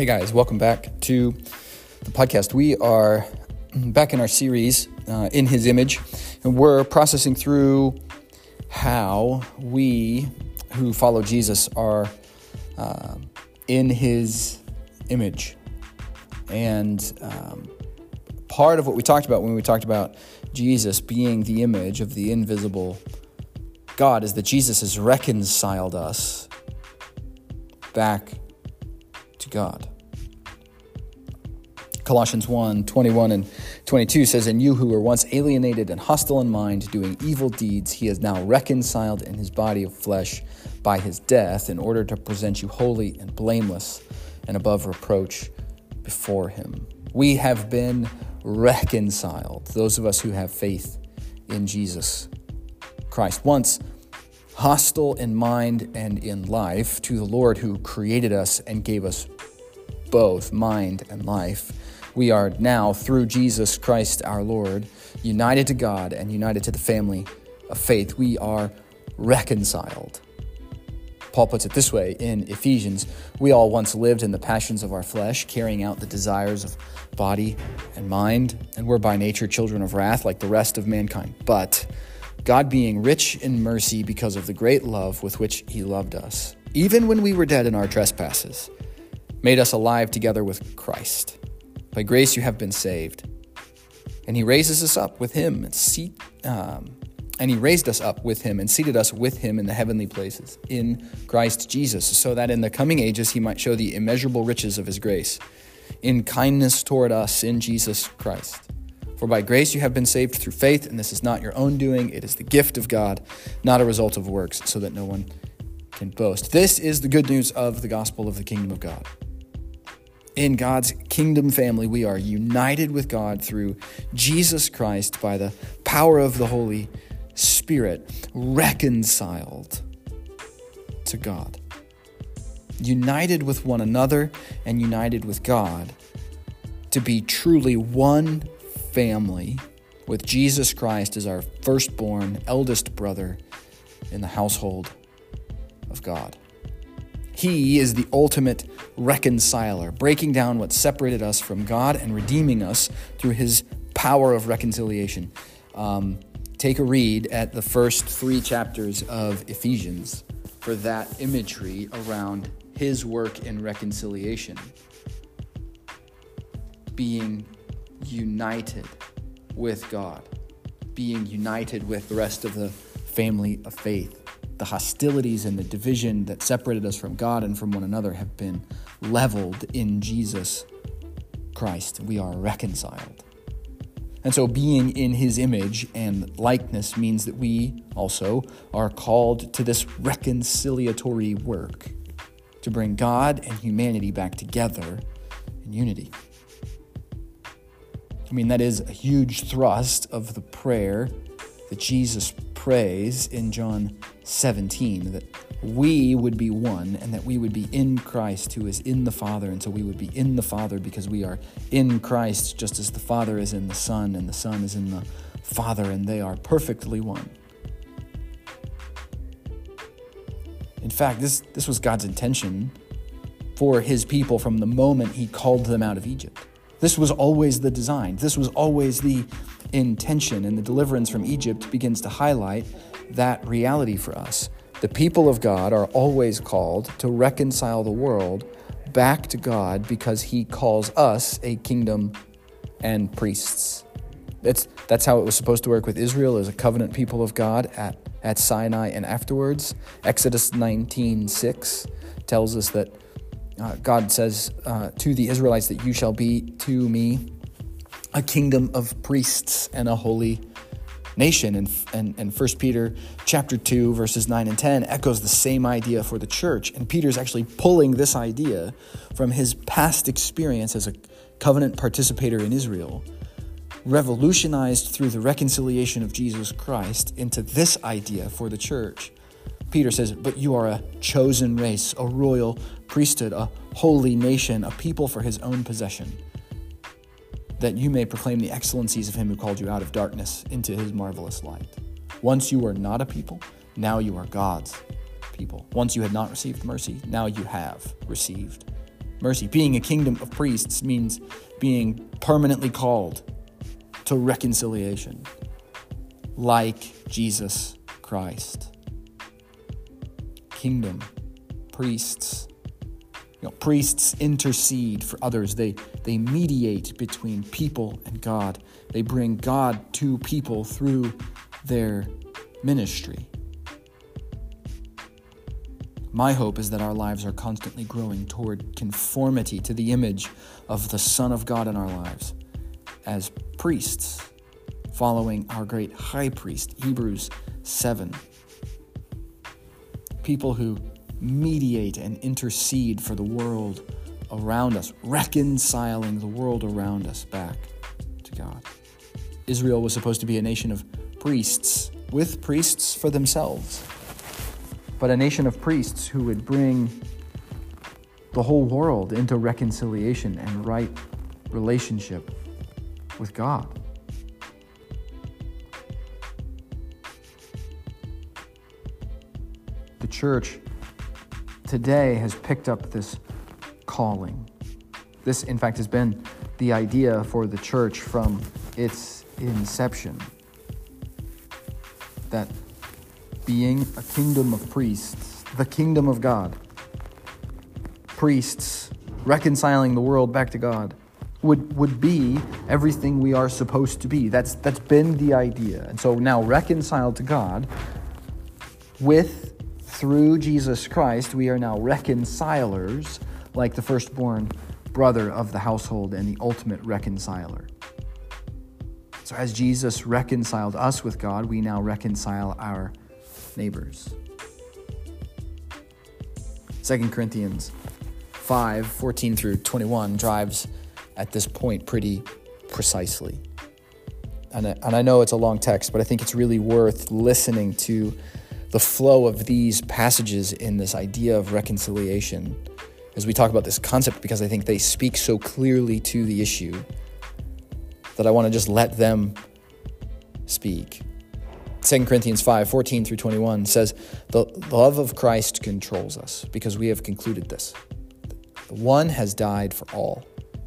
Hey guys, welcome back to the podcast. We are back in our series, uh, In His Image, and we're processing through how we who follow Jesus are uh, in His image. And um, part of what we talked about when we talked about Jesus being the image of the invisible God is that Jesus has reconciled us back to God. Colossians 1 21 and 22 says, And you who were once alienated and hostile in mind, doing evil deeds, he has now reconciled in his body of flesh by his death, in order to present you holy and blameless and above reproach before him. We have been reconciled, those of us who have faith in Jesus Christ. Once hostile in mind and in life to the Lord who created us and gave us both mind and life. We are now, through Jesus Christ our Lord, united to God and united to the family of faith. We are reconciled. Paul puts it this way in Ephesians We all once lived in the passions of our flesh, carrying out the desires of body and mind, and were by nature children of wrath like the rest of mankind. But God, being rich in mercy because of the great love with which He loved us, even when we were dead in our trespasses, made us alive together with Christ. By grace you have been saved. And He raises us up with Him and seat. Um, and he raised us up with him and seated us with him in the heavenly places in Christ Jesus, so that in the coming ages he might show the immeasurable riches of his grace in kindness toward us in Jesus Christ. For by grace you have been saved through faith, and this is not your own doing, it is the gift of God, not a result of works, so that no one can boast. This is the good news of the gospel of the kingdom of God. In God's kingdom family, we are united with God through Jesus Christ by the power of the Holy Spirit, reconciled to God. United with one another and united with God to be truly one family with Jesus Christ as our firstborn, eldest brother in the household of God. He is the ultimate reconciler, breaking down what separated us from God and redeeming us through his power of reconciliation. Um, take a read at the first three chapters of Ephesians for that imagery around his work in reconciliation. Being united with God, being united with the rest of the family of faith. The hostilities and the division that separated us from God and from one another have been leveled in Jesus Christ. We are reconciled. And so, being in his image and likeness means that we also are called to this reconciliatory work to bring God and humanity back together in unity. I mean, that is a huge thrust of the prayer that Jesus prays in John 17 that we would be one and that we would be in Christ who is in the Father. And so we would be in the Father because we are in Christ, just as the Father is in the Son and the Son is in the Father, and they are perfectly one. In fact, this, this was God's intention for his people from the moment he called them out of Egypt. This was always the design. This was always the intention. And the deliverance from Egypt begins to highlight that reality for us. The people of God are always called to reconcile the world back to God because he calls us a kingdom and priests. That's, that's how it was supposed to work with Israel as a covenant people of God at, at Sinai and afterwards. Exodus 19:6 tells us that uh, God says uh, to the Israelites that you shall be to me a kingdom of priests and a holy nation. And, and, and 1 Peter chapter 2, verses 9 and 10 echoes the same idea for the church. And Peter's actually pulling this idea from his past experience as a covenant participator in Israel, revolutionized through the reconciliation of Jesus Christ into this idea for the church Peter says, But you are a chosen race, a royal priesthood, a holy nation, a people for his own possession, that you may proclaim the excellencies of him who called you out of darkness into his marvelous light. Once you were not a people, now you are God's people. Once you had not received mercy, now you have received mercy. Being a kingdom of priests means being permanently called to reconciliation, like Jesus Christ. Kingdom, priests. You know, priests intercede for others. They, they mediate between people and God. They bring God to people through their ministry. My hope is that our lives are constantly growing toward conformity to the image of the Son of God in our lives as priests, following our great high priest, Hebrews 7. People who mediate and intercede for the world around us, reconciling the world around us back to God. Israel was supposed to be a nation of priests, with priests for themselves but a nation of priests who would bring the whole world into reconciliation and right relationship with God. The church today has picked up this calling. This, in fact, has been the idea for the church from its inception that being a kingdom of priests, the kingdom of God. Priests reconciling the world back to God would, would be everything we are supposed to be. That's, that's been the idea. And so now, reconciled to God, with, through Jesus Christ, we are now reconcilers, like the firstborn brother of the household and the ultimate reconciler. So, as Jesus reconciled us with God, we now reconcile our neighbors. 2 Corinthians 5 14 through 21 drives at this point pretty precisely. And I, and I know it's a long text, but I think it's really worth listening to the flow of these passages in this idea of reconciliation as we talk about this concept because I think they speak so clearly to the issue that I want to just let them speak. 2 Corinthians 5 14 through 21 says, The love of Christ controls us because we have concluded this. The one has died for all,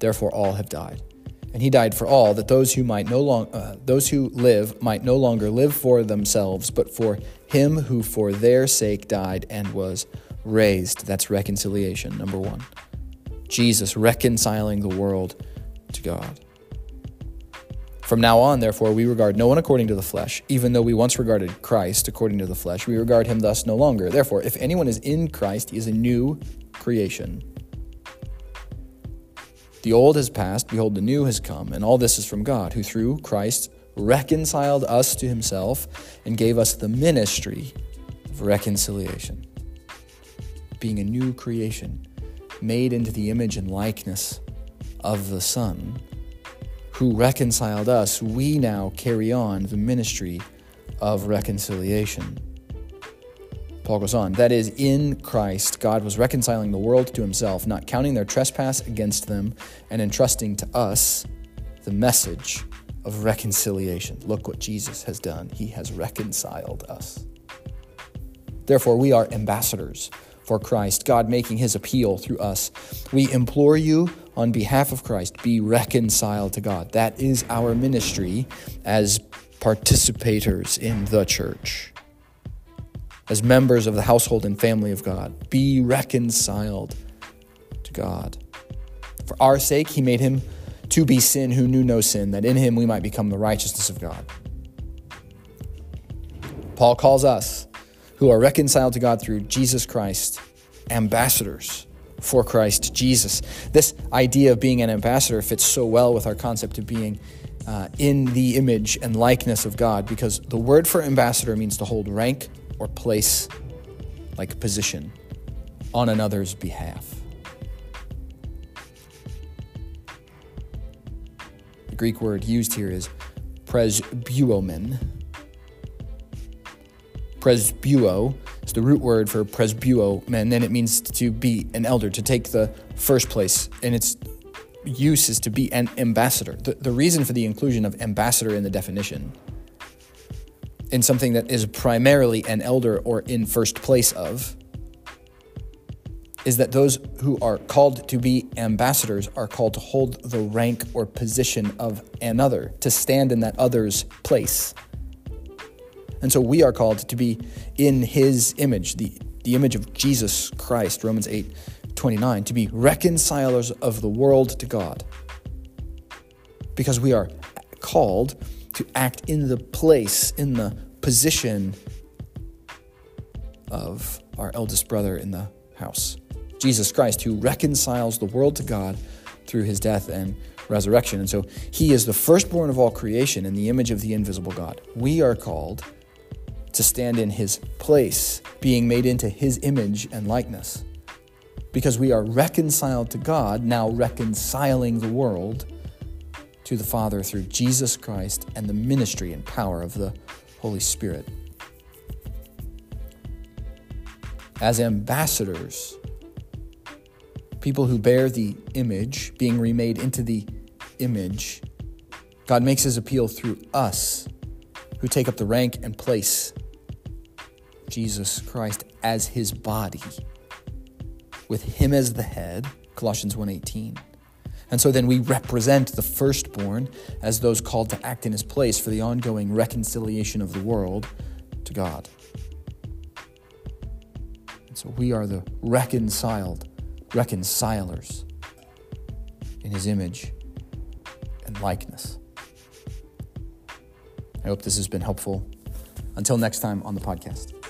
therefore all have died. And he died for all, that those who might no long, uh, those who live might no longer live for themselves, but for him who for their sake died and was raised. That's reconciliation, number one. Jesus reconciling the world to God. From now on, therefore, we regard no one according to the flesh, even though we once regarded Christ according to the flesh. We regard him thus no longer. Therefore, if anyone is in Christ, he is a new creation. The old has passed, behold, the new has come, and all this is from God, who through Christ reconciled us to himself and gave us the ministry of reconciliation. Being a new creation, made into the image and likeness of the Son who reconciled us, we now carry on the ministry of reconciliation. Paul goes on, that is, in Christ, God was reconciling the world to himself, not counting their trespass against them, and entrusting to us the message of reconciliation. Look what Jesus has done. He has reconciled us. Therefore, we are ambassadors for Christ, God making his appeal through us. We implore you on behalf of Christ, be reconciled to God. That is our ministry as participators in the church, as members of the household and family of God. Be reconciled to God. For our sake, he made him to be sin who knew no sin, that in him we might become the righteousness of God. Paul calls us who are reconciled to God through Jesus Christ, ambassadors for Christ Jesus. This idea of being an ambassador fits so well with our concept of being uh, in the image and likeness of God because the word for ambassador means to hold rank or place, like position, on another's behalf. The Greek word used here is presbeuomen, presbeuo is the root word for presbuo, and then it means to be an elder, to take the first place. And its use is to be an ambassador. The, the reason for the inclusion of ambassador in the definition in something that is primarily an elder or in first place of is that those who are called to be ambassadors are called to hold the rank or position of another, to stand in that other's place. And so we are called to be in his image, the, the image of Jesus Christ, Romans 8 29, to be reconcilers of the world to God. Because we are called to act in the place, in the position of our eldest brother in the house. Jesus Christ, who reconciles the world to God through his death and resurrection. And so he is the firstborn of all creation in the image of the invisible God. We are called to stand in his place, being made into his image and likeness. Because we are reconciled to God, now reconciling the world to the Father through Jesus Christ and the ministry and power of the Holy Spirit. As ambassadors, people who bear the image, being remade into the image, God makes his appeal through us who take up the rank and place Jesus Christ as his body with him as the head Colossians 1:18 and so then we represent the firstborn as those called to act in his place for the ongoing reconciliation of the world to God and so we are the reconciled reconcilers in his image and likeness. I hope this has been helpful. Until next time on the podcast.